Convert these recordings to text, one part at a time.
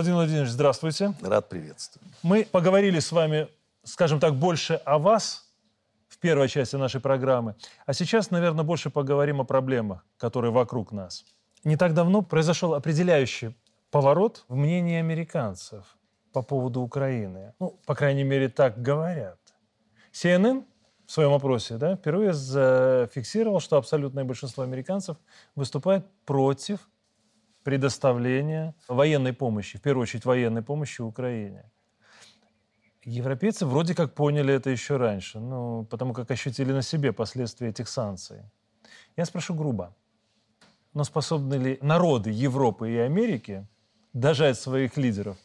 Владимир Владимирович, здравствуйте. Рад приветствовать. Мы поговорили с вами, скажем так, больше о вас в первой части нашей программы. А сейчас, наверное, больше поговорим о проблемах, которые вокруг нас. Не так давно произошел определяющий поворот в мнении американцев по поводу Украины. Ну, по крайней мере, так говорят. CNN в своем опросе да, впервые зафиксировал, что абсолютное большинство американцев выступает против предоставления военной помощи, в первую очередь военной помощи Украине. Европейцы вроде как поняли это еще раньше, ну, потому как ощутили на себе последствия этих санкций. Я спрошу грубо, но способны ли народы Европы и Америки дожать своих лидеров?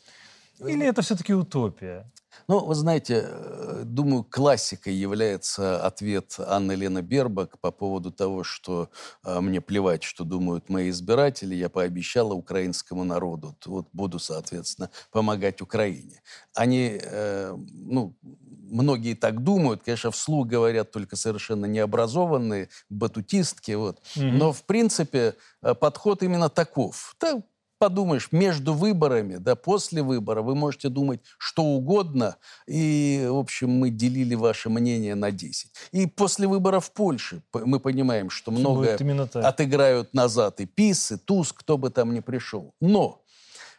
Или это все-таки утопия? Ну, вы знаете, э, думаю, классикой является ответ Анны Лены Бербак по поводу того, что э, мне плевать, что думают мои избиратели, я пообещала украинскому народу, вот буду, соответственно, помогать Украине. Они, э, ну, многие так думают, конечно, вслух говорят только совершенно необразованные батутистки, вот. Mm-hmm. Но, в принципе, э, подход именно таков. Да, подумаешь, между выборами, да, после выбора вы можете думать что угодно, и, в общем, мы делили ваше мнение на 10. И после выборов в Польше мы понимаем, что многое отыграют назад и ПИС, и ТУС, кто бы там ни пришел. Но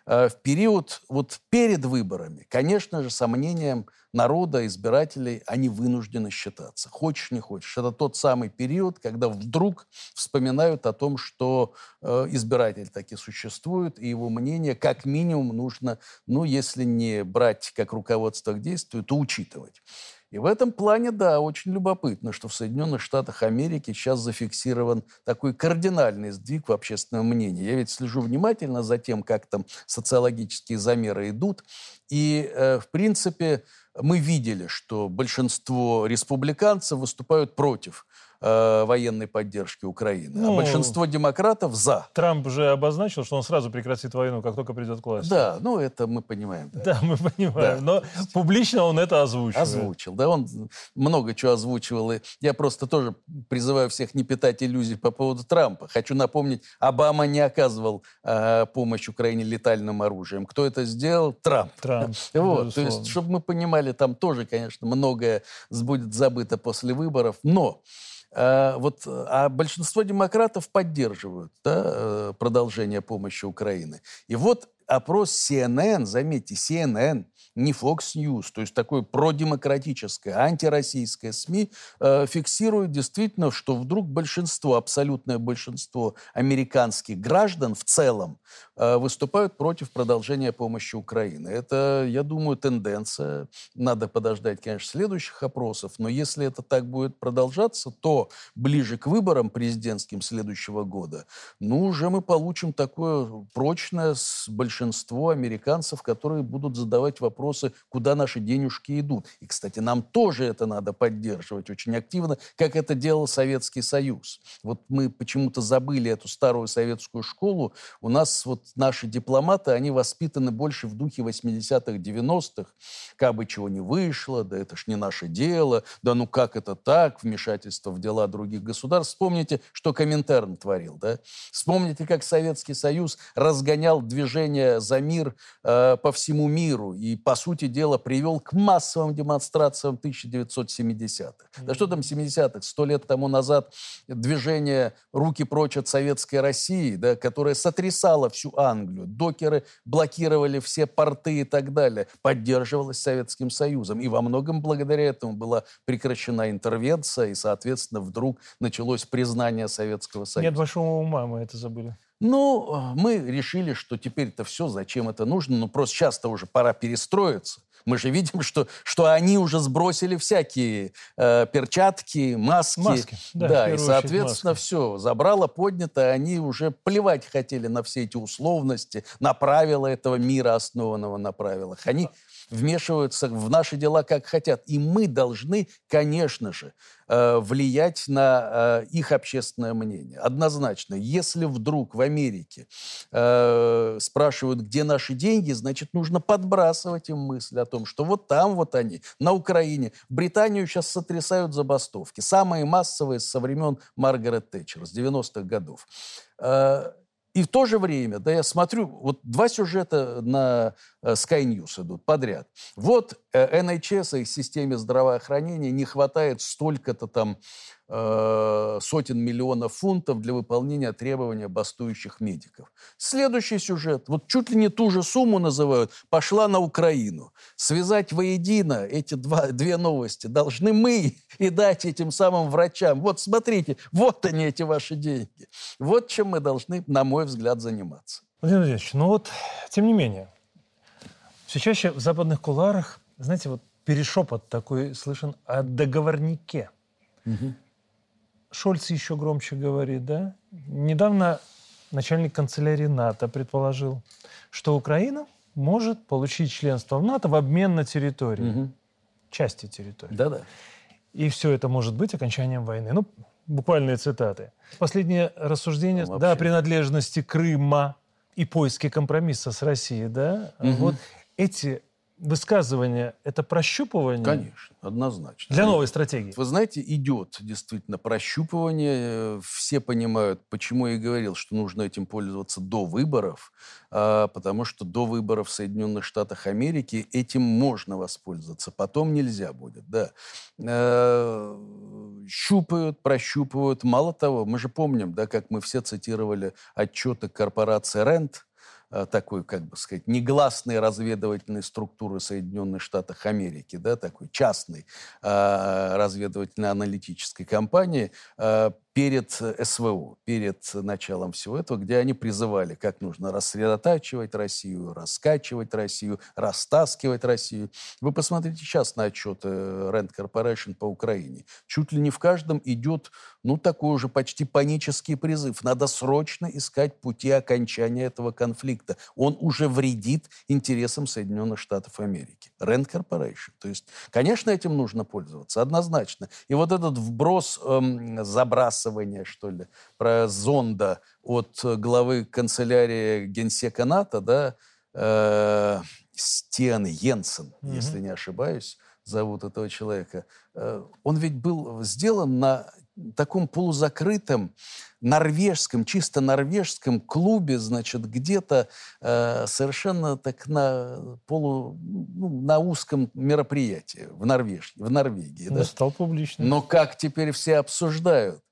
в период вот перед выборами, конечно же, сомнением народа, избирателей, они вынуждены считаться. Хочешь, не хочешь. Это тот самый период, когда вдруг вспоминают о том, что э, избиратель таки существует, и его мнение как минимум нужно, ну, если не брать как руководство к действию, то учитывать. И в этом плане, да, очень любопытно, что в Соединенных Штатах Америки сейчас зафиксирован такой кардинальный сдвиг в общественном мнении. Я ведь слежу внимательно за тем, как там социологические замеры идут. И, э, в принципе, мы видели, что большинство республиканцев выступают против э, военной поддержки Украины. А ну, а большинство демократов за. Трамп же обозначил, что он сразу прекратит войну, как только придет к власти. Да, ну это мы понимаем. Да, да мы понимаем. Да. Но публично он это озвучил. Озвучил, да, он много чего озвучивал. И я просто тоже призываю всех не питать иллюзий по поводу Трампа. Хочу напомнить, Обама не оказывал э, помощь Украине летальным оружием. Кто это сделал? Трамп. Трамп. Вот, то есть, чтобы мы понимали, там тоже, конечно, многое будет забыто после выборов, но Э, вот, а большинство демократов поддерживают да, э, продолжение помощи Украины. И вот опрос CNN, заметьте, CNN, не Fox News, то есть такое продемократическое, антироссийское СМИ, э, фиксирует действительно, что вдруг большинство, абсолютное большинство американских граждан в целом э, выступают против продолжения помощи Украины. Это, я думаю, тенденция. Надо подождать, конечно, следующих опросов, но если это так будет продолжаться, то ближе к выборам президентским следующего года, ну, уже мы получим такое прочное большинство американцев, которые будут задавать вопрос вопросы, куда наши денежки идут. И, кстати, нам тоже это надо поддерживать очень активно, как это делал Советский Союз. Вот мы почему-то забыли эту старую советскую школу. У нас вот наши дипломаты, они воспитаны больше в духе 80-х, 90-х. Как бы чего не вышло, да это ж не наше дело, да ну как это так, вмешательство в дела других государств. Вспомните, что Коминтерн творил, да? Вспомните, как Советский Союз разгонял движение за мир э, по всему миру и по сути дела, привел к массовым демонстрациям 1970-х. Mm-hmm. Да что там 70-х? Сто лет тому назад движение «Руки прочь от советской России», да, которое сотрясало всю Англию, докеры блокировали все порты и так далее, поддерживалось Советским Союзом. И во многом благодаря этому была прекращена интервенция, и, соответственно, вдруг началось признание Советского Союза. Нет большого ума, мы это забыли. Ну, а, мы решили, что теперь это все, зачем это нужно, ну, просто сейчас-то уже пора перестроиться. Мы же видим, что, что они уже сбросили всякие э, перчатки, маски. Маски, да. да и, соответственно, все. Забрало, поднято. Они уже плевать хотели на все эти условности, на правила этого мира, основанного на правилах. Они вмешиваются в наши дела как хотят. И мы должны, конечно же, э, влиять на э, их общественное мнение. Однозначно. Если вдруг в Америке э, спрашивают, где наши деньги, значит, нужно подбрасывать им мысль о том, что вот там вот они, на Украине. Британию сейчас сотрясают забастовки. Самые массовые со времен Маргарет Тэтчер, с 90-х годов И в то же время, да, я смотрю, вот два сюжета на э, Sky News идут подряд. Вот э, NHS и системе здравоохранения не хватает столько-то там э, сотен миллионов фунтов для выполнения требований бастующих медиков. Следующий сюжет, вот чуть ли не ту же сумму называют, пошла на Украину. Связать воедино эти два, две новости должны мы и дать этим самым врачам. Вот смотрите, вот они, эти ваши деньги. Вот чем мы должны, на мой взгляд, заниматься. Владимир Владимирович, ну вот, тем не менее, все чаще в западных куларах, знаете, вот перешепот такой слышен о договорнике. Угу. Шольц еще громче говорит, да? Недавно начальник канцелярии НАТО предположил, что Украина может получить членство в НАТО в обмен на территорию, угу. части территории. Да-да. И все это может быть окончанием войны. Ну, буквальные цитаты. Последнее рассуждение, ну, да, о принадлежности Крыма и поиске компромисса с Россией, да, угу. вот эти высказывание – это прощупывание? Конечно, однозначно. Для новой стратегии? Вы знаете, идет действительно прощупывание. Все понимают, почему я и говорил, что нужно этим пользоваться до выборов, а, потому что до выборов в Соединенных Штатах Америки этим можно воспользоваться, потом нельзя будет, да. Э, щупают, прощупывают. Мало того, мы же помним, да, как мы все цитировали отчеты корпорации Рент, Э, такой, как бы сказать, негласной разведывательной структуры Соединенных Штатов Америки, да, такой частной э, разведывательно-аналитической компании, э, перед СВО, перед началом всего этого, где они призывали, как нужно рассредотачивать Россию, раскачивать Россию, растаскивать Россию. Вы посмотрите сейчас на отчеты Rand Corporation по Украине. Чуть ли не в каждом идет, ну, такой уже почти панический призыв. Надо срочно искать пути окончания этого конфликта. Он уже вредит интересам Соединенных Штатов Америки. Rand Corporation. То есть, конечно, этим нужно пользоваться, однозначно. И вот этот вброс, эм, забрас вбрасывание, что ли, про зонда от главы канцелярии генсека НАТО, да, э, Стен Йенсен, mm-hmm. если не ошибаюсь, зовут этого человека. Э, он ведь был сделан на таком полузакрытом норвежском, чисто норвежском клубе, значит, где-то э, совершенно так на полу, ну, на узком мероприятии в, Норвеж, в Норвегии. Он да? стал публичным. Но как теперь все обсуждают?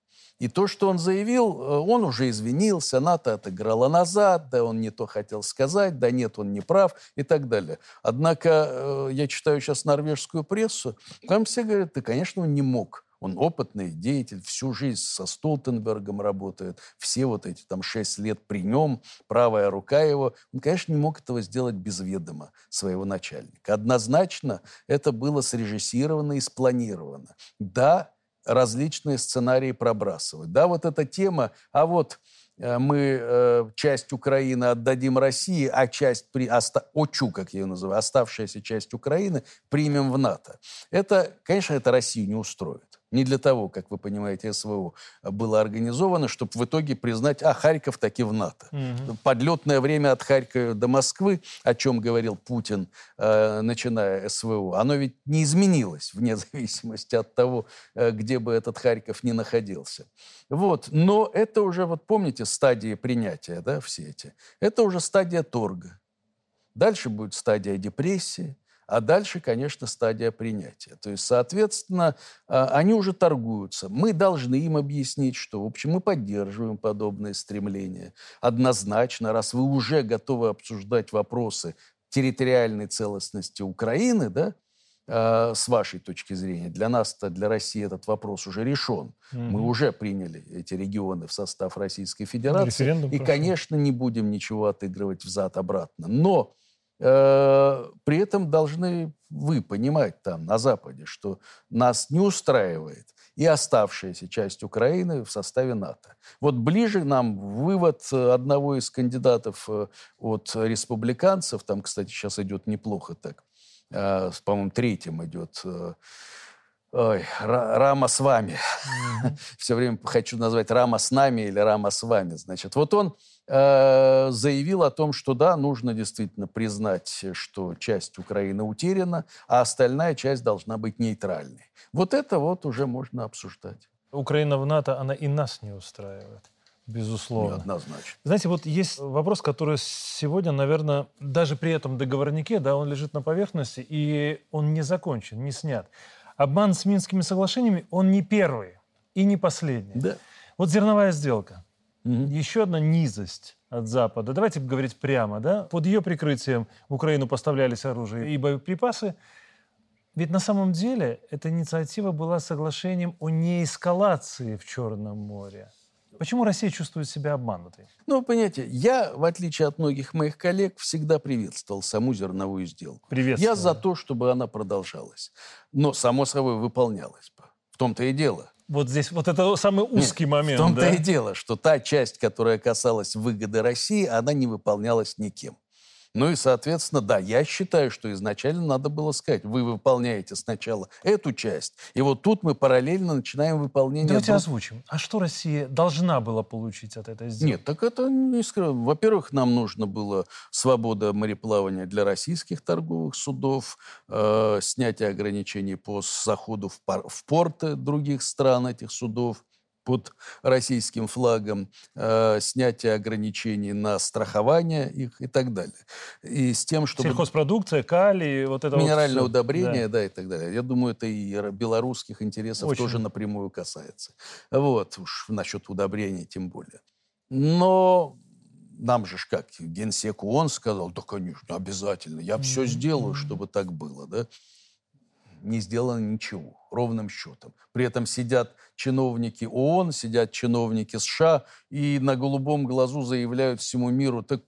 И то, что он заявил, э, он уже извинился, НАТО отыграла назад, да он не то хотел сказать, да нет, он не прав и так далее. Однако э, я читаю сейчас норвежскую прессу, там все говорят, да, конечно, он не мог. Он опытный деятель, всю жизнь со Столтенбергом работает, все вот эти там шесть лет при нем, правая рука его. Он, конечно, не мог этого сделать без ведома своего начальника. Однозначно это было срежиссировано и спланировано. Да, различные сценарии пробрасывать. Да, вот эта тема, а вот э, мы э, часть Украины отдадим России, а часть, при, оста, ОЧУ, как я ее называю, оставшаяся часть Украины примем в НАТО. Это, конечно, это Россию не устроит. Не для того, как вы понимаете, СВО было организовано, чтобы в итоге признать, а Харьков таки в НАТО. Угу. Подлетное время от Харькова до Москвы, о чем говорил Путин, э, начиная СВО, оно ведь не изменилось вне зависимости от того, э, где бы этот Харьков ни находился. Вот. Но это уже, вот помните, стадии принятия, да, все эти. Это уже стадия торга. Дальше будет стадия депрессии, а дальше, конечно, стадия принятия. То есть, соответственно, а, они уже торгуются. Мы должны им объяснить, что, в общем, мы поддерживаем подобные стремления. Однозначно, раз вы уже готовы обсуждать вопросы территориальной целостности Украины, да, а, с вашей точки зрения, для нас-то, для России этот вопрос уже решен. Mm-hmm. Мы уже приняли эти регионы в состав Российской Федерации. Референдум и, прошел. конечно, не будем ничего отыгрывать взад-обратно. Но при этом должны вы понимать там, на Западе, что нас не устраивает и оставшаяся часть Украины в составе НАТО. Вот ближе нам вывод одного из кандидатов э, от республиканцев, там, кстати, сейчас идет неплохо так, э, по-моему, третьим идет Ой, Рама с вами. Mm-hmm. Все время хочу назвать Рама с нами или Рама с вами. Значит, вот он э, заявил о том, что да, нужно действительно признать, что часть Украины утеряна, а остальная часть должна быть нейтральной. Вот это вот уже можно обсуждать. Украина в НАТО, она и нас не устраивает. Безусловно. Однозначно. Знаете, вот есть вопрос, который сегодня, наверное, даже при этом договорнике, да, он лежит на поверхности, и он не закончен, не снят. Обман с Минскими соглашениями, он не первый и не последний. Да. Вот зерновая сделка. Мгм. Еще одна низость от Запада. Давайте говорить прямо, да? Под ее прикрытием в Украину поставлялись оружие и боеприпасы. Ведь на самом деле эта инициатива была соглашением о неэскалации в Черном море. Почему Россия чувствует себя обманутой? Ну, понимаете, я, в отличие от многих моих коллег, всегда приветствовал саму зерновую сделку. Приветствую. Я за то, чтобы она продолжалась. Но, само собой, выполнялась бы. В том-то и дело. Вот здесь вот это самый узкий Нет, момент. В том-то да? и дело, что та часть, которая касалась выгоды России, она не выполнялась никем. Ну и, соответственно, да, я считаю, что изначально надо было сказать, вы выполняете сначала эту часть, и вот тут мы параллельно начинаем выполнение... Давайте друг- озвучим. А что Россия должна была получить от этой сделки? Нет, так это не скрываю. Во-первых, нам нужно было свобода мореплавания для российских торговых судов, э, снятие ограничений по заходу в, пор- в порты других стран этих судов под российским флагом, э, снятие ограничений на страхование их и так далее. И с тем, чтобы... Сельхозпродукция, калий, вот это Минеральное вот всё. удобрение, Да. да. и так далее. Я думаю, это и белорусских интересов Очень. тоже напрямую касается. Вот, уж насчет удобрений тем более. Но нам же как, генсек ООН сказал, да, конечно, обязательно, я все сделаю, чтобы так было, да. Не сделано ничего, ровным счетом. При этом сидят чиновники ООН, сидят чиновники США и на голубом глазу заявляют всему миру, так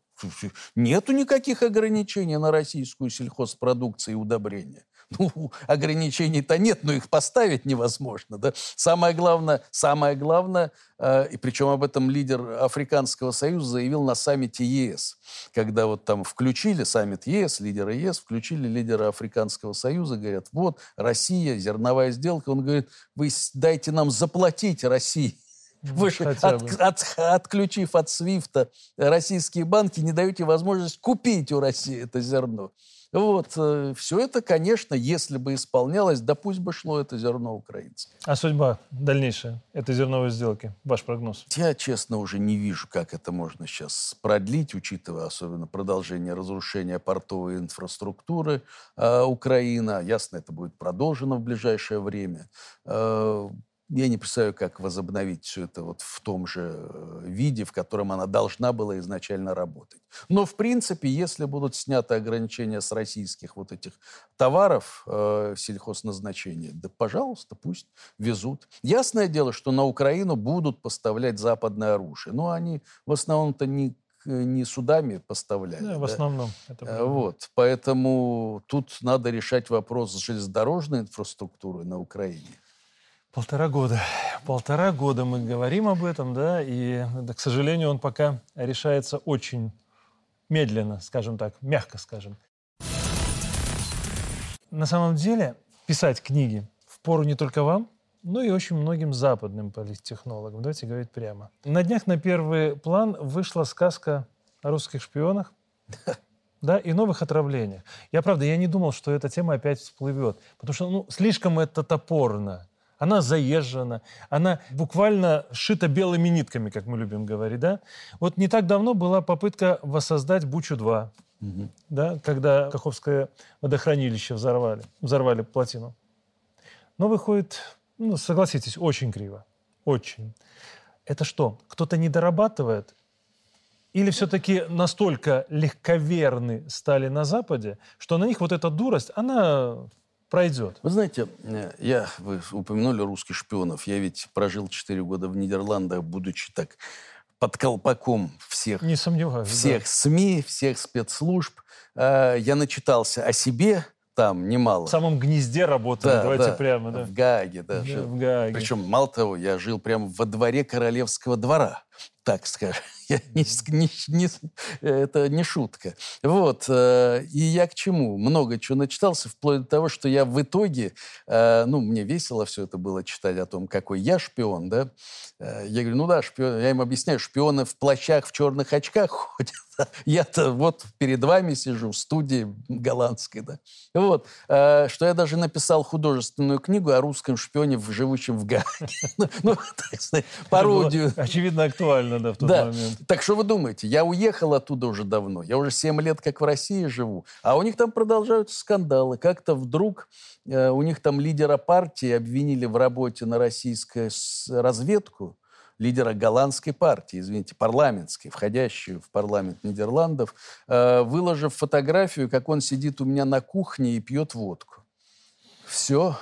нету никаких ограничений на российскую сельхозпродукцию и удобрения. Ну, ограничений-то нет, но их поставить невозможно. Да? Самое главное, самое главное, э, и причем об этом лидер Африканского союза заявил на саммите ЕС, когда вот там включили саммит ЕС, лидеры ЕС, включили лидера Африканского союза, говорят, вот Россия, зерновая сделка, он говорит, вы дайте нам заплатить России. Вы же, от- от- отключив от Свифта российские банки, не даете возможность купить у России это зерно. Вот, все это, конечно, если бы исполнялось, да пусть бы шло это зерно украинцам. А судьба дальнейшая этой зерновой сделки? Ваш прогноз? Я, честно, уже не вижу, как это можно сейчас продлить, учитывая особенно продолжение разрушения портовой инфраструктуры э, Украины. Ясно, это будет продолжено в ближайшее время. Э, я не представляю, как возобновить все это вот в том же э, виде, в котором она должна была изначально работать. Но, в принципе, если будут сняты ограничения с российских вот этих товаров э, сельхозназначения, да, пожалуйста, пусть везут. Ясное дело, что на Украину будут поставлять западное оружие. Но они в основном-то не, не судами поставляли. Да, в да. основном. Это Э. Вот, поэтому тут надо решать вопрос с железнодорожной инфраструктурой на Украине. Полтора года. Полтора года мы говорим об этом, да, и, да, к сожалению, он пока решается очень медленно, скажем так, мягко скажем. На самом деле, писать книги впору не только вам, но и очень многим западным политтехнологам. Давайте говорить прямо. На днях на первый план вышла сказка о русских шпионах, да, и новых отравлениях. Я, правда, я не думал, что эта тема опять всплывет, потому что, ну, слишком это топорно. Она заезжена, она буквально шита белыми нитками, как мы любим говорить, да? Вот не так давно была попытка воссоздать Бучу-2, да, когда Каховское водохранилище взорвали, взорвали плотину. Но выходит, ну, согласитесь, очень криво. Очень. Это что, кто-то не дорабатывает? Или все-таки настолько легковерны стали на Западе, что на них вот эта дурость, она пройдет? Вы знаете, э, я, вы упомянули русских шпионов. Я ведь прожил 4 года в Нидерландах, будучи так под колпаком всех, Не сомневаюсь. да. всех СМИ, всех спецслужб. Э, Я начитался о себе там немало. В самом гнезде работали, Да, давайте да, прямо, да. В Гааге, да. Да, жил. в Гааге. Причем, мало того, я жил прямо во дворе королевского двора, так скажем. Я не, не, не, это не шутка. Вот. Э, и я к чему? Много чего начитался, вплоть до того, что я в итоге, э, ну, мне весело все это было читать о том, какой я шпион, да. Э, я говорю, ну да, шпион, я им объясняю, шпионы в плащах, в черных очках ходят. Я-то вот перед вами сижу в студии голландской, да. Вот. Что я даже написал художественную книгу о русском шпионе, живущем в Гаге. Ну, ну, так сказать, пародию. Очевидно, актуально, да, в тот момент. Так что вы думаете, я уехал оттуда уже давно, я уже 7 лет как в России живу, а у них там продолжаются скандалы. Как-то вдруг э, у них там лидера партии обвинили в работе на российскую разведку, лидера голландской партии, извините, парламентской, входящую в парламент Нидерландов, э, выложив фотографию, как он сидит у меня на кухне и пьет водку. Все,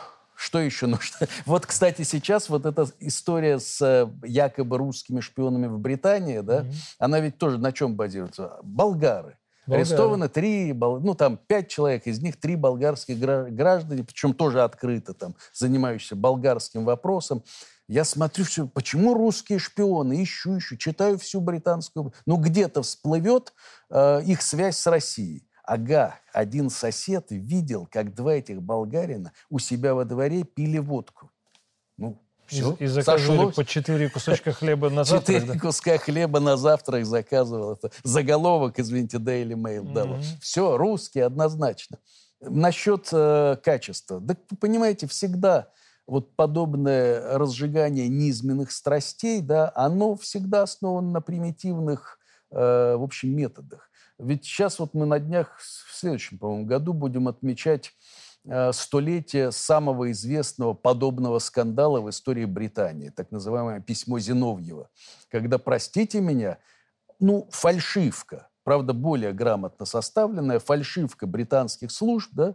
что еще нужно? Вот, кстати, сейчас вот эта история с э, якобы русскими шпионами в Британии, да, mm-hmm. она ведь тоже на чем базируется? Болгары. Болгары. Арестовано три, ну там пять человек, из них три болгарских граждане, причем тоже открыто там, занимающиеся болгарским вопросом. Я смотрю все, почему русские шпионы, ищу, ищу, читаю всю британскую... Ну, где-то всплывет э, их связь с Россией. Ага, один сосед видел, как два этих болгарина у себя во дворе пили водку. Ну, все, и, и заказывали по четыре кусочка хлеба на завтрак. Четыре да? куска хлеба на завтрак заказывал. Это заголовок, извините, Daily Mail mm-hmm. дало. Все, русские однозначно. Насчет э, качества. Да, понимаете, всегда вот подобное разжигание низменных страстей, да, оно всегда основано на примитивных, э, в общем, методах. Ведь сейчас вот мы на днях, в следующем, по-моему, году будем отмечать э, столетие самого известного подобного скандала в истории Британии, так называемое письмо Зиновьева, когда, простите меня, ну, фальшивка, правда, более грамотно составленная, фальшивка британских служб, да,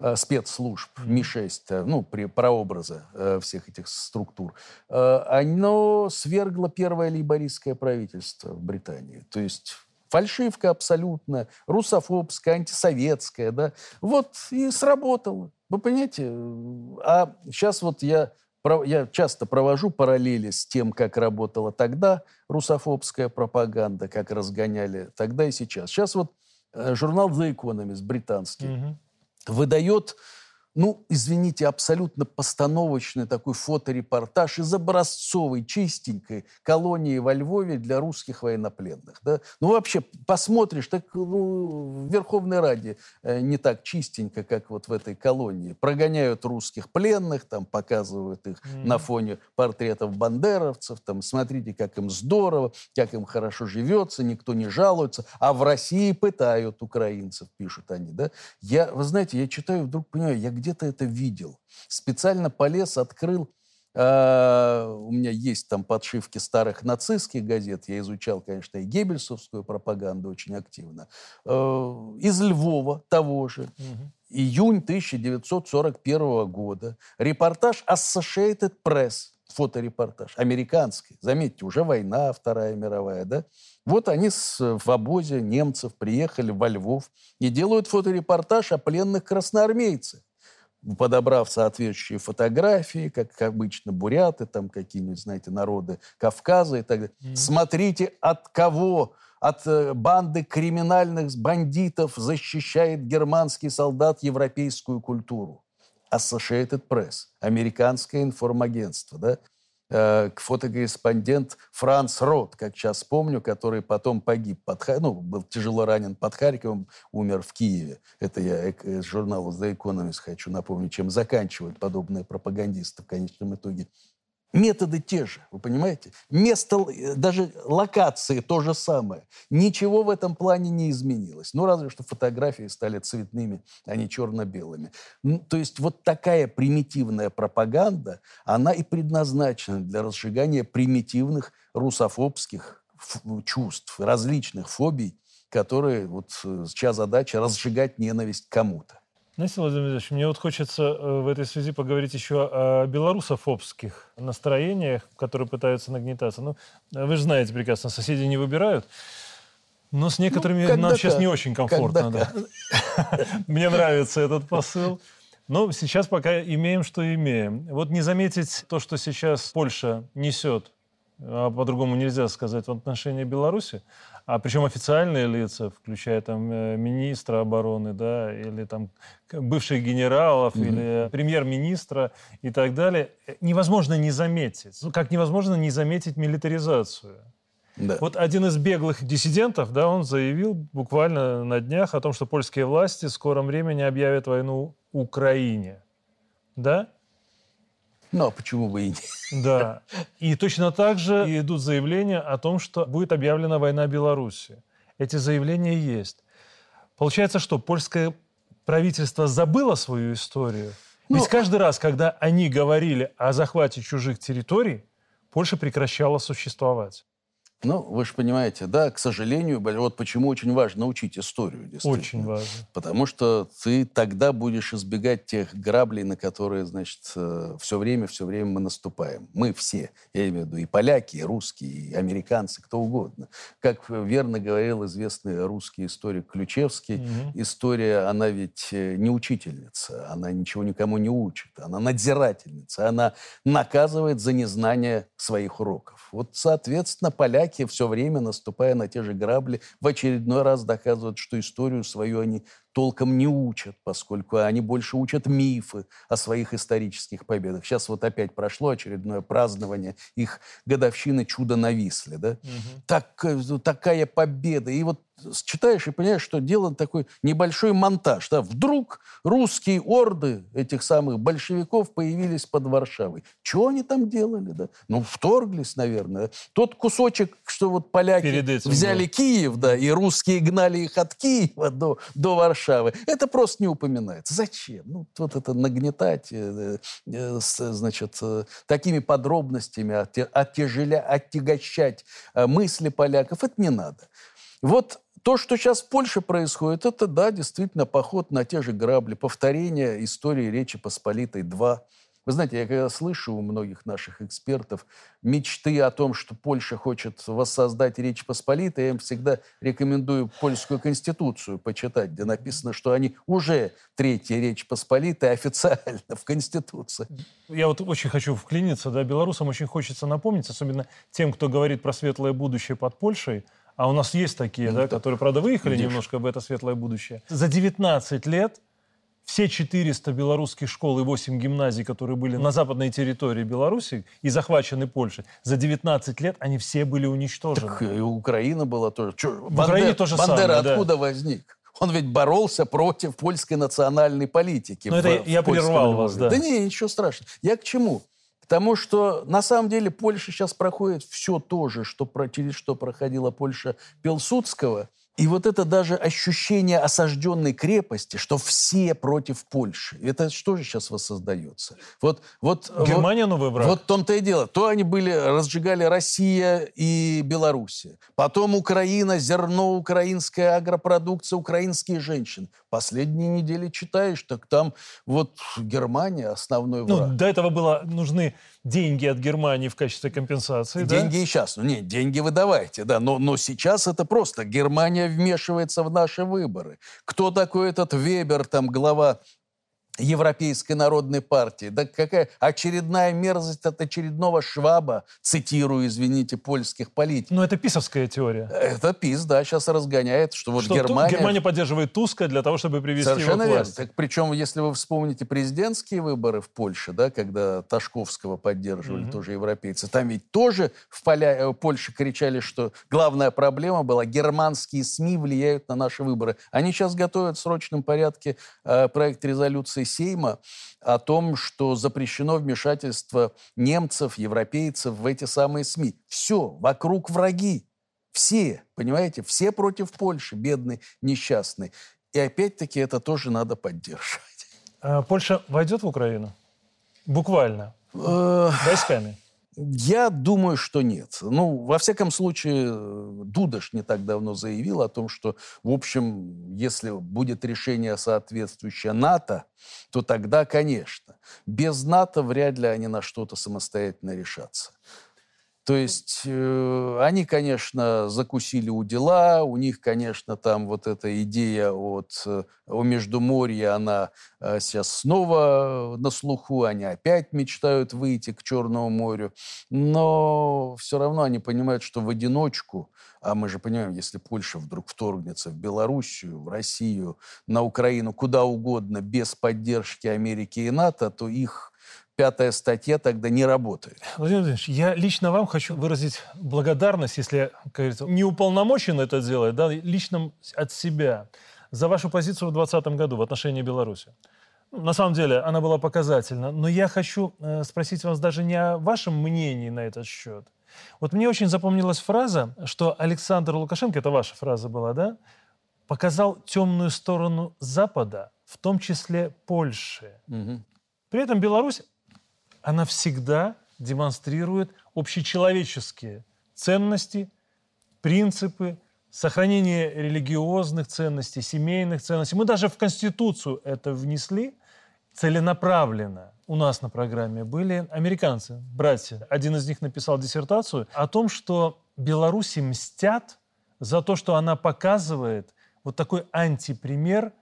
э, спецслужб Ми-6, э, ну, при, прообраза всех этих структур, оно свергло первое лейбористское правительство в Британии. То есть Фальшивка абсолютно, русофобская, антисоветская, да. Вот и сработало. Вы понимаете? А сейчас вот я, я часто провожу параллели с тем, как работала тогда русофобская пропаганда, как разгоняли тогда и сейчас. Сейчас вот э, журнал The Economist британский угу. выдает ну, извините, абсолютно постановочный такой фоторепортаж из образцовой, чистенькой колонии во Львове для русских военнопленных. Да? Ну, вообще, посмотришь, так ну, в Верховной Раде э, не так чистенько, как вот в этой колонии. Прогоняют русских пленных, там показывают их mm-hmm. на фоне портретов бандеровцев, там, смотрите, как им здорово, как им хорошо живется, никто не жалуется, а в России пытают украинцев, пишут они. Да? Я, вы знаете, я читаю, вдруг понимаю, я где-то это видел. Специально полез, открыл. Э, у меня есть там подшивки старых нацистских газет. Я изучал, конечно, и геббельсовскую пропаганду очень активно. Э, из Львова того же. Угу. Июнь 1941 года. Репортаж Associated Press фоторепортаж, американский. Заметьте, уже война Вторая мировая, да? Вот они с, в обозе немцев приехали во Львов и делают фоторепортаж о пленных красноармейцах подобрав соответствующие фотографии, как обычно буряты, там какие-нибудь, знаете, народы Кавказа и так далее. Mm-hmm. Смотрите, от кого, от э, банды криминальных бандитов защищает германский солдат европейскую культуру. Associated Press, американское информагентство, да? Э, фотокорреспондент Франц Рот, как сейчас помню, который потом погиб, под, ну, был тяжело ранен под Харьковом, умер в Киеве. Это я из журнала The Economist хочу напомнить, чем заканчивают подобные пропагандисты в конечном итоге. Методы те же, вы понимаете? Место, э, даже локации то же самое. Ничего в этом плане не изменилось. Ну, разве что фотографии стали цветными, а не черно-белыми. Ну, то есть вот такая примитивная пропаганда, она и предназначена для разжигания примитивных русофобских чувств, различных фобий, которые, вот, э, чья задача разжигать ненависть кому-то. Владимир Владимирович, мне вот хочется э, в этой связи поговорить еще о белорусофобских настроениях, которые пытаются нагнетаться. Ну, вы же знаете прекрасно, соседи не выбирают. Но с некоторыми ну, нам сейчас не очень комфортно. Да. Мне нравится этот посыл. Но сейчас пока имеем, что имеем. Вот не заметить то, что сейчас Польша несет а по-другому нельзя сказать, в отношении Беларуси, а причем официальные лица, включая там э, министра обороны, да, или там бывших генералов, mm-hmm. или премьер-министра и так далее, невозможно не заметить. Ну, как невозможно не заметить милитаризацию. Да. Вот один из беглых диссидентов, да, он заявил буквально на днях о том, что польские власти в скором времени объявят войну Украине. Да? Ну, а почему бы и нет? Да. И точно так же идут заявления о том, что будет объявлена война Беларуси. Эти заявления есть. Получается, что польское правительство забыло свою историю? Ну, Ведь каждый раз, когда они говорили о захвате чужих территорий, Польша прекращала существовать. Ну, вы же понимаете, да, к сожалению, вот почему очень важно учить историю. Очень важно. Потому что ты тогда будешь избегать тех граблей, на которые, значит, э, все время, все время мы наступаем. Мы все, я имею в виду и поляки, и русские, и американцы, кто угодно. Как верно говорил известный русский историк Ключевский, угу. история, она ведь э, не учительница, она ничего никому не учит, она надзирательница, она наказывает за незнание своих уроков. Вот, соответственно, поляки все время, наступая на те же грабли, в очередной раз доказывают, что историю свою они толком не учат, поскольку они больше учат мифы о своих исторических победах. Сейчас вот опять прошло очередное празднование их годовщины чуда на Висле. Да? Угу. Так, э, такая победа. И вот читаешь и понимаешь, что делан такой небольшой монтаж. Да? Вдруг русские орды этих самых большевиков появились под Варшавой. Чего они там делали? Да? Ну, вторглись, наверное. Тот кусочек, что вот поляки взяли был. Киев, да, и русские гнали их от Киева до, до Варшавы, Варшавы. Это просто не упоминается. Зачем? Ну, вот это нагнетать, э, э, значит, э, такими подробностями, оттяжеля, оттягощать мысли поляков, это не надо. Вот то, что сейчас в Польше происходит, это, да, действительно, поход на те же грабли, повторение истории Речи Посполитой 2. Вы знаете, я когда слышу у многих наших экспертов мечты о том, что Польша хочет воссоздать Речь Посполитой, я им всегда рекомендую польскую конституцию почитать, где написано, что они уже Третья Речь Посполитая официально в Конституции. Я вот очень хочу вклиниться, да, белорусам очень хочется напомнить, особенно тем, кто говорит про светлое будущее под Польшей, а у нас есть такие, ну, да, которые, правда, выехали Видишь. немножко в это светлое будущее. За 19 лет все 400 белорусских школ и 8 гимназий, которые были на западной территории Беларуси и захвачены Польшей, за 19 лет они все были уничтожены. Так и Украина была тоже. Чё, в Бандер, Украине тоже Бандера самое, откуда да. возник? Он ведь боролся против польской национальной политики. Но в, это я прервал вас, да. Да не, ничего страшного. Я к чему? К тому, что на самом деле Польша сейчас проходит все то же, что, через что проходила Польша Пилсудского – и вот это даже ощущение осажденной крепости, что все против Польши, это что же сейчас воссоздается? Вот, вот, Германия вот, новый враг. Вот в том-то и дело. То они были, разжигали Россия и Белоруссия. Потом Украина, зерно, украинская агропродукция, украинские женщины. Последние недели читаешь, так там вот Германия основной ну, враг. Ну, до этого было нужны деньги от Германии в качестве компенсации, Деньги да? и сейчас. Ну, нет, деньги вы давайте, да. Но, но сейчас это просто Германия вмешивается в наши выборы. Кто такой этот Вебер, там, глава Европейской народной партии. Да какая очередная мерзость от очередного шваба, цитирую, извините, польских политиков. Ну, это писовская теория. Это пис, да, сейчас разгоняет, что вот что Германия... Германия поддерживает Туска для того, чтобы привести Совершенно его к власти. Так, причем, если вы вспомните президентские выборы в Польше, да, когда Ташковского поддерживали угу. тоже европейцы, там ведь тоже в поля... Э, Польше кричали, что главная проблема была, германские СМИ влияют на наши выборы. Они сейчас готовят в срочном порядке э, проект резолюции Сейма о том, что запрещено вмешательство немцев, европейцев в эти самые СМИ. Все, вокруг враги. Все, понимаете, все против Польши, бедный, несчастный. И опять-таки это тоже надо поддерживать. А Польша войдет в Украину? Буквально. Э, Войсками? Я думаю, что нет. Ну, во всяком случае, Дудаш не так давно заявил о том, что, в общем, если будет решение соответствующее НАТО, то тогда, конечно. Без НАТО вряд ли они на что-то самостоятельно решатся. То есть э, они, конечно, закусили у дела, у них, конечно, там вот эта идея от, э, о Междуморье, она э, сейчас снова на слуху, они опять мечтают выйти к Черному морю, но все равно они понимают, что в одиночку, а мы же понимаем, если Польша вдруг вторгнется в Белоруссию, в Россию, на Украину, куда угодно, без поддержки Америки и НАТО, то их пятая статья тогда не работает. Владимир Владимирович, я лично вам хочу выразить благодарность, если, как говорится, не уполномочен это делать, да, лично от себя, за вашу позицию в 2020 году в отношении Беларуси. Ну, на самом деле, она была показательна. Но я хочу э, спросить вас даже не о вашем мнении на этот счет. Вот мне очень запомнилась фраза, что Александр Лукашенко, это ваша фраза была, да, показал темную сторону Запада, в том числе Польши. Угу. При этом Беларусь она всегда демонстрирует общечеловеческие ценности, принципы, сохранение религиозных ценностей, семейных ценностей. Мы даже в Конституцию это внесли целенаправленно. У нас на программе были американцы, братья. Один из них написал диссертацию о том, что Беларуси мстят за то, что она показывает вот такой антипример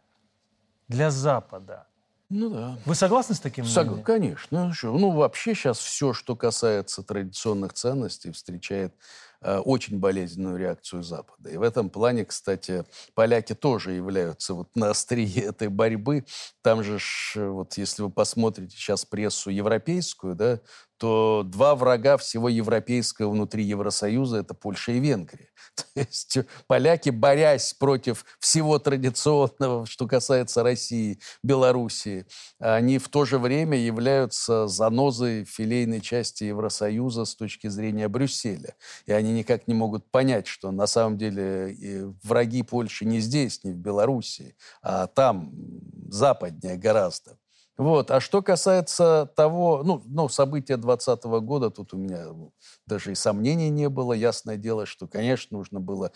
для Запада. Ну да. Вы согласны с таким Сог... Конечно. Ну, ну, вообще сейчас все, что касается традиционных ценностей, встречает э, очень болезненную реакцию Запада. И в этом плане, кстати, поляки тоже являются вот на острие этой борьбы. Там же, вот если вы посмотрите сейчас прессу европейскую, да, то два врага всего европейского внутри Евросоюза – это Польша и Венгрия. То есть поляки, борясь против всего традиционного, что касается России, Белоруссии, они в то же время являются занозой филейной части Евросоюза с точки зрения Брюсселя. И они никак не могут понять, что на самом деле враги Польши не здесь, не в Белоруссии, а там, западнее гораздо. Вот. А что касается того, ну, ну события 2020 года, тут у меня даже и сомнений не было. Ясное дело, что, конечно, нужно было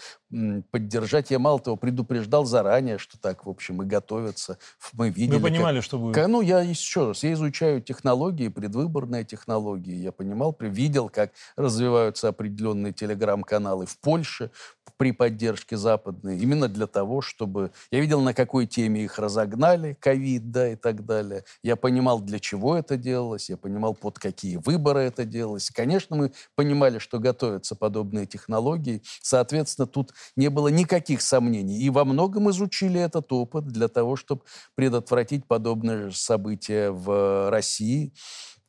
поддержать. Я мало того предупреждал заранее, что так, в общем, и готовятся. Мы видели... Вы понимали, как... что будет? Ну, я еще раз, я изучаю технологии, предвыборные технологии. Я понимал, видел, как развиваются определенные телеграм-каналы в Польше при поддержке западной, именно для того, чтобы... Я видел, на какой теме их разогнали, ковид, да, и так далее. Я понимал, для чего это делалось, я понимал, под какие выборы это делалось. Конечно, мы понимали, что готовятся подобные технологии. Соответственно, тут не было никаких сомнений. И во многом изучили этот опыт для того, чтобы предотвратить подобные события в России.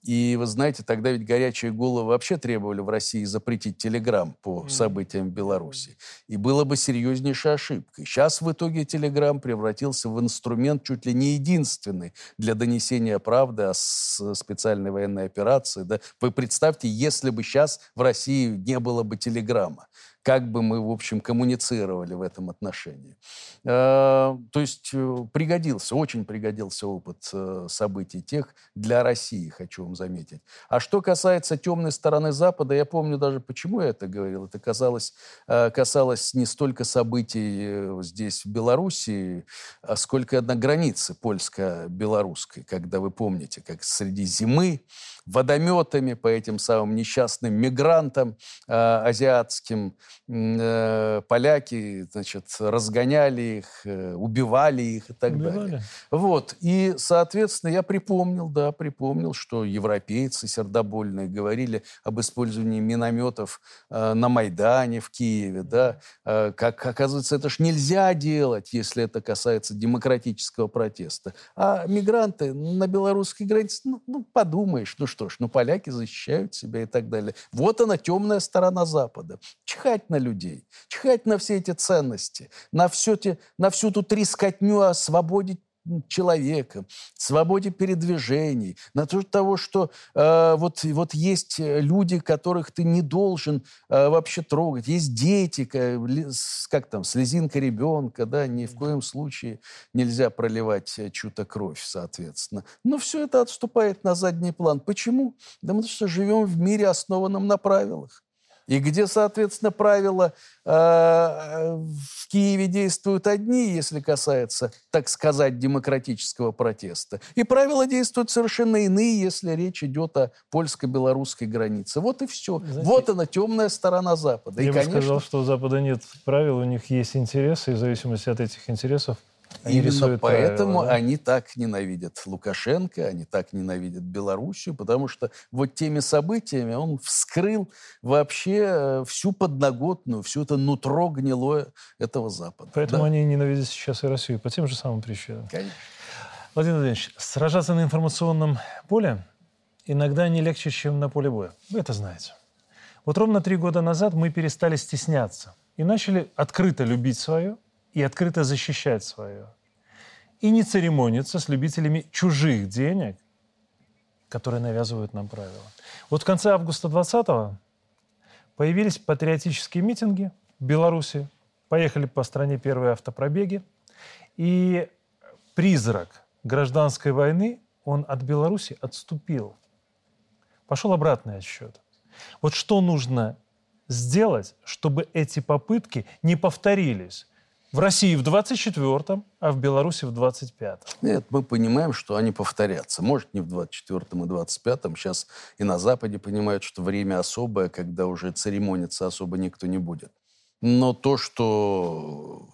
И вы знаете, тогда ведь горячие головы вообще требовали в России запретить Телеграм по событиям в Беларуси. И было бы серьезнейшей ошибкой. Сейчас в итоге Телеграм превратился в инструмент чуть ли не единственный для донесения правды о специальной военной операции. Да? Вы представьте, если бы сейчас в России не было бы Телеграма как бы мы, в общем, коммуницировали в этом отношении. Э, то есть э, пригодился, очень пригодился опыт э, событий тех для России, хочу вам заметить. А что касается темной стороны Запада, я помню даже, почему я это говорил. Это казалось, касалось не столько событий здесь, в Белоруссии, а сколько на границе польско-белорусской, когда вы помните, как среди зимы водометами по этим самым несчастным мигрантам азиатским. Э, поляки, значит, разгоняли их, э, убивали их и так убивали. далее. Вот. И, соответственно, я припомнил, да, припомнил, что европейцы сердобольные говорили об использовании минометов э, на Майдане в Киеве, да. Как оказывается, это ж нельзя делать, если это касается демократического протеста. А мигранты на белорусской границе, ну, ну подумаешь, ну что ж, ну поляки защищают себя и так далее. Вот она, темная сторона Запада. Чихать на людей, чихать на все эти ценности, на, все те, на всю ту трескотню о свободе человека, свободе передвижений, на то, того, что э, вот, вот есть люди, которых ты не должен э, вообще трогать, есть дети, как там, слезинка ребенка, да, ни в коем случае нельзя проливать чью-то кровь, соответственно. Но все это отступает на задний план. Почему? Да потому что живем в мире, основанном на правилах. И где, соответственно, правила э, в Киеве действуют одни, если касается, так сказать, демократического протеста. И правила действуют совершенно иные, если речь идет о польско-белорусской границе. Вот и все. Знаете, вот она, темная сторона Запада. Я и, бы конечно... сказал, что у Запада нет правил, у них есть интересы, и в зависимости от этих интересов они Именно поэтому правила, да? они так ненавидят Лукашенко, они так ненавидят Белоруссию, потому что вот теми событиями он вскрыл вообще э, всю подноготную, всю это нутро гнилое этого Запада. Поэтому да? они ненавидят сейчас и Россию по тем же самым причинам. Конечно. Владимир Владимирович, сражаться на информационном поле иногда не легче, чем на поле боя. Вы это знаете. Вот ровно три года назад мы перестали стесняться и начали открыто любить свое и открыто защищать свое. И не церемониться с любителями чужих денег, которые навязывают нам правила. Вот в конце августа 20-го появились патриотические митинги в Беларуси, поехали по стране первые автопробеги, и призрак гражданской войны, он от Беларуси отступил. Пошел обратный отсчет. Вот что нужно сделать, чтобы эти попытки не повторились? В России в 24-м, а в Беларуси в 25-м. Нет, мы понимаем, что они повторятся. Может, не в 24-м и 25-м. Сейчас и на Западе понимают, что время особое, когда уже церемониться особо никто не будет. Но то, что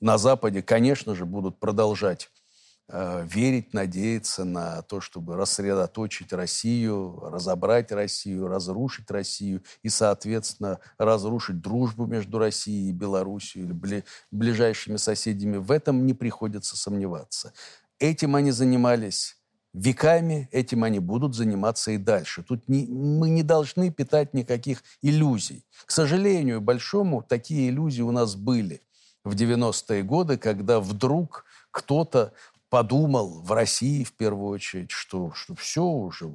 на Западе, конечно же, будут продолжать верить, надеяться на то, чтобы рассредоточить Россию, разобрать Россию, разрушить Россию и, соответственно, разрушить дружбу между Россией и Белоруссией или ближайшими соседями. В этом не приходится сомневаться. Этим они занимались веками, этим они будут заниматься и дальше. Тут не, мы не должны питать никаких иллюзий. К сожалению, большому, такие иллюзии у нас были в 90-е годы, когда вдруг кто-то подумал в России в первую очередь, что, что все уже,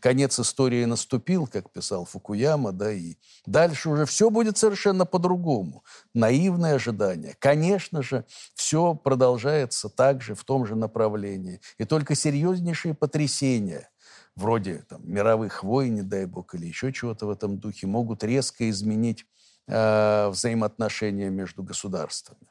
конец истории наступил, как писал Фукуяма, да, и дальше уже все будет совершенно по-другому. Наивное ожидание. Конечно же, все продолжается также в том же направлении. И только серьезнейшие потрясения – вроде там, мировых войн, не дай бог, или еще чего-то в этом духе, могут резко изменить э, взаимоотношения между государствами.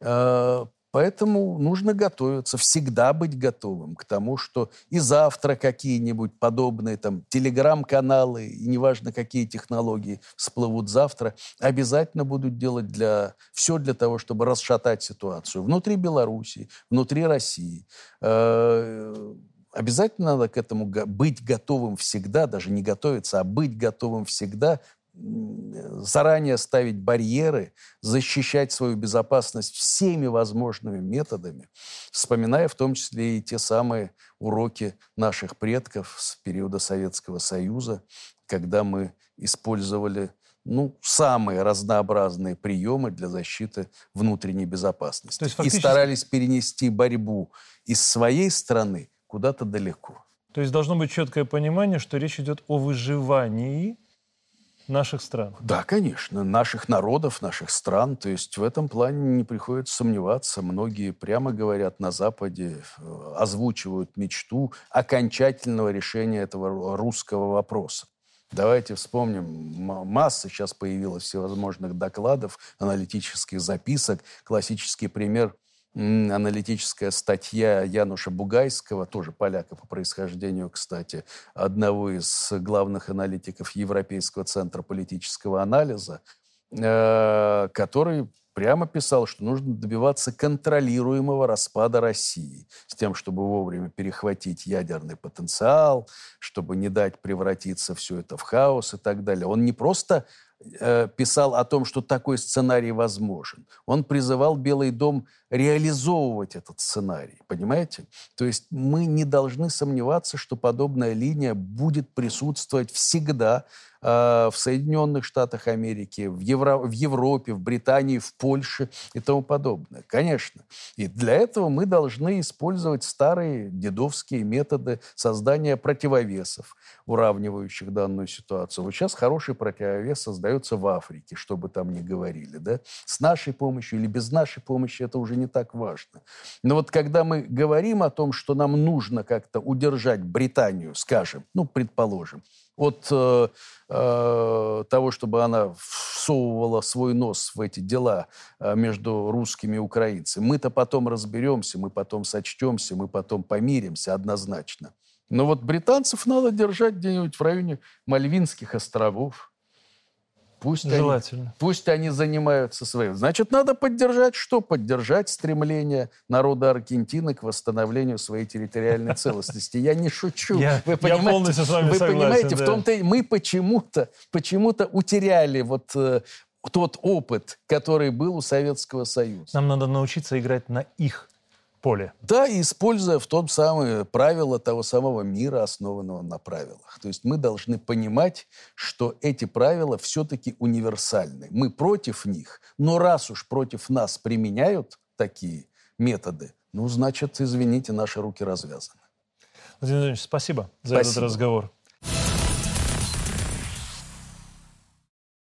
Э, Поэтому нужно готовиться, всегда быть готовым к тому, что и завтра какие-нибудь подобные там телеграм-каналы, и неважно какие технологии всплывут завтра, обязательно будут делать для, все для того, чтобы расшатать ситуацию внутри Белоруссии, внутри России. Э, обязательно надо к этому быть готовым всегда, даже не готовиться, а быть готовым всегда, заранее ставить барьеры, защищать свою безопасность всеми возможными методами, вспоминая в том числе и те самые уроки наших предков с периода Советского Союза, когда мы использовали ну, самые разнообразные приемы для защиты внутренней безопасности. есть, фактически... И старались перенести борьбу из своей страны куда-то далеко. То есть должно быть четкое понимание, что речь идет о выживании наших стран. Да, конечно, наших народов, наших стран. То есть в этом плане не приходится сомневаться. Многие прямо говорят на Западе, э, озвучивают мечту окончательного решения этого русского вопроса. Давайте вспомним, масса сейчас появилась всевозможных докладов, аналитических записок. Классический пример – аналитическая статья Януша Бугайского, тоже поляка по происхождению, кстати, одного из главных аналитиков Европейского центра политического анализа, э, который прямо писал, что нужно добиваться контролируемого распада России с тем, чтобы вовремя перехватить ядерный потенциал, чтобы не дать превратиться все это в хаос и так далее. Он не просто писал о том, что такой сценарий возможен. Он призывал Белый дом реализовывать этот сценарий, понимаете? То есть мы не должны сомневаться, что подобная линия будет присутствовать всегда Э, в Соединенных Штатах Америки, в, Евро, в Европе, в Британии, в Польше и тому подобное. Конечно. И для этого мы должны использовать старые дедовские методы создания противовесов, уравнивающих данную ситуацию. Вот сейчас хороший противовес создается в Африке, что бы там ни говорили. Да? С нашей помощью или без нашей помощи это уже не так важно. Но вот когда мы говорим о том, что нам нужно как-то удержать Британию, скажем, ну, предположим, от э, э, того, чтобы она всовывала свой нос в эти дела э, между русскими и украинцами. Мы-то потом разберемся, мы потом сочтемся, мы потом помиримся однозначно. Но вот британцев надо держать где-нибудь в районе Мальвинских островов. Пусть Желательно. Они, пусть они занимаются своим. Значит, надо поддержать что? Поддержать стремление народа Аргентины к восстановлению своей территориальной целостности. Я не шучу. Я, вы понимаете, я полностью с вами вы согласен, понимаете, да. в том-то мы почему-то почему-то утеряли вот э, тот опыт, который был у Советского Союза. Нам надо научиться играть на их поле. Да, используя в том самое правило того самого мира, основанного на правилах. То есть мы должны понимать, что эти правила все-таки универсальны. Мы против них, но раз уж против нас применяют такие методы, ну, значит, извините, наши руки развязаны. Владимир Владимирович, спасибо за Спасибо. этот разговор.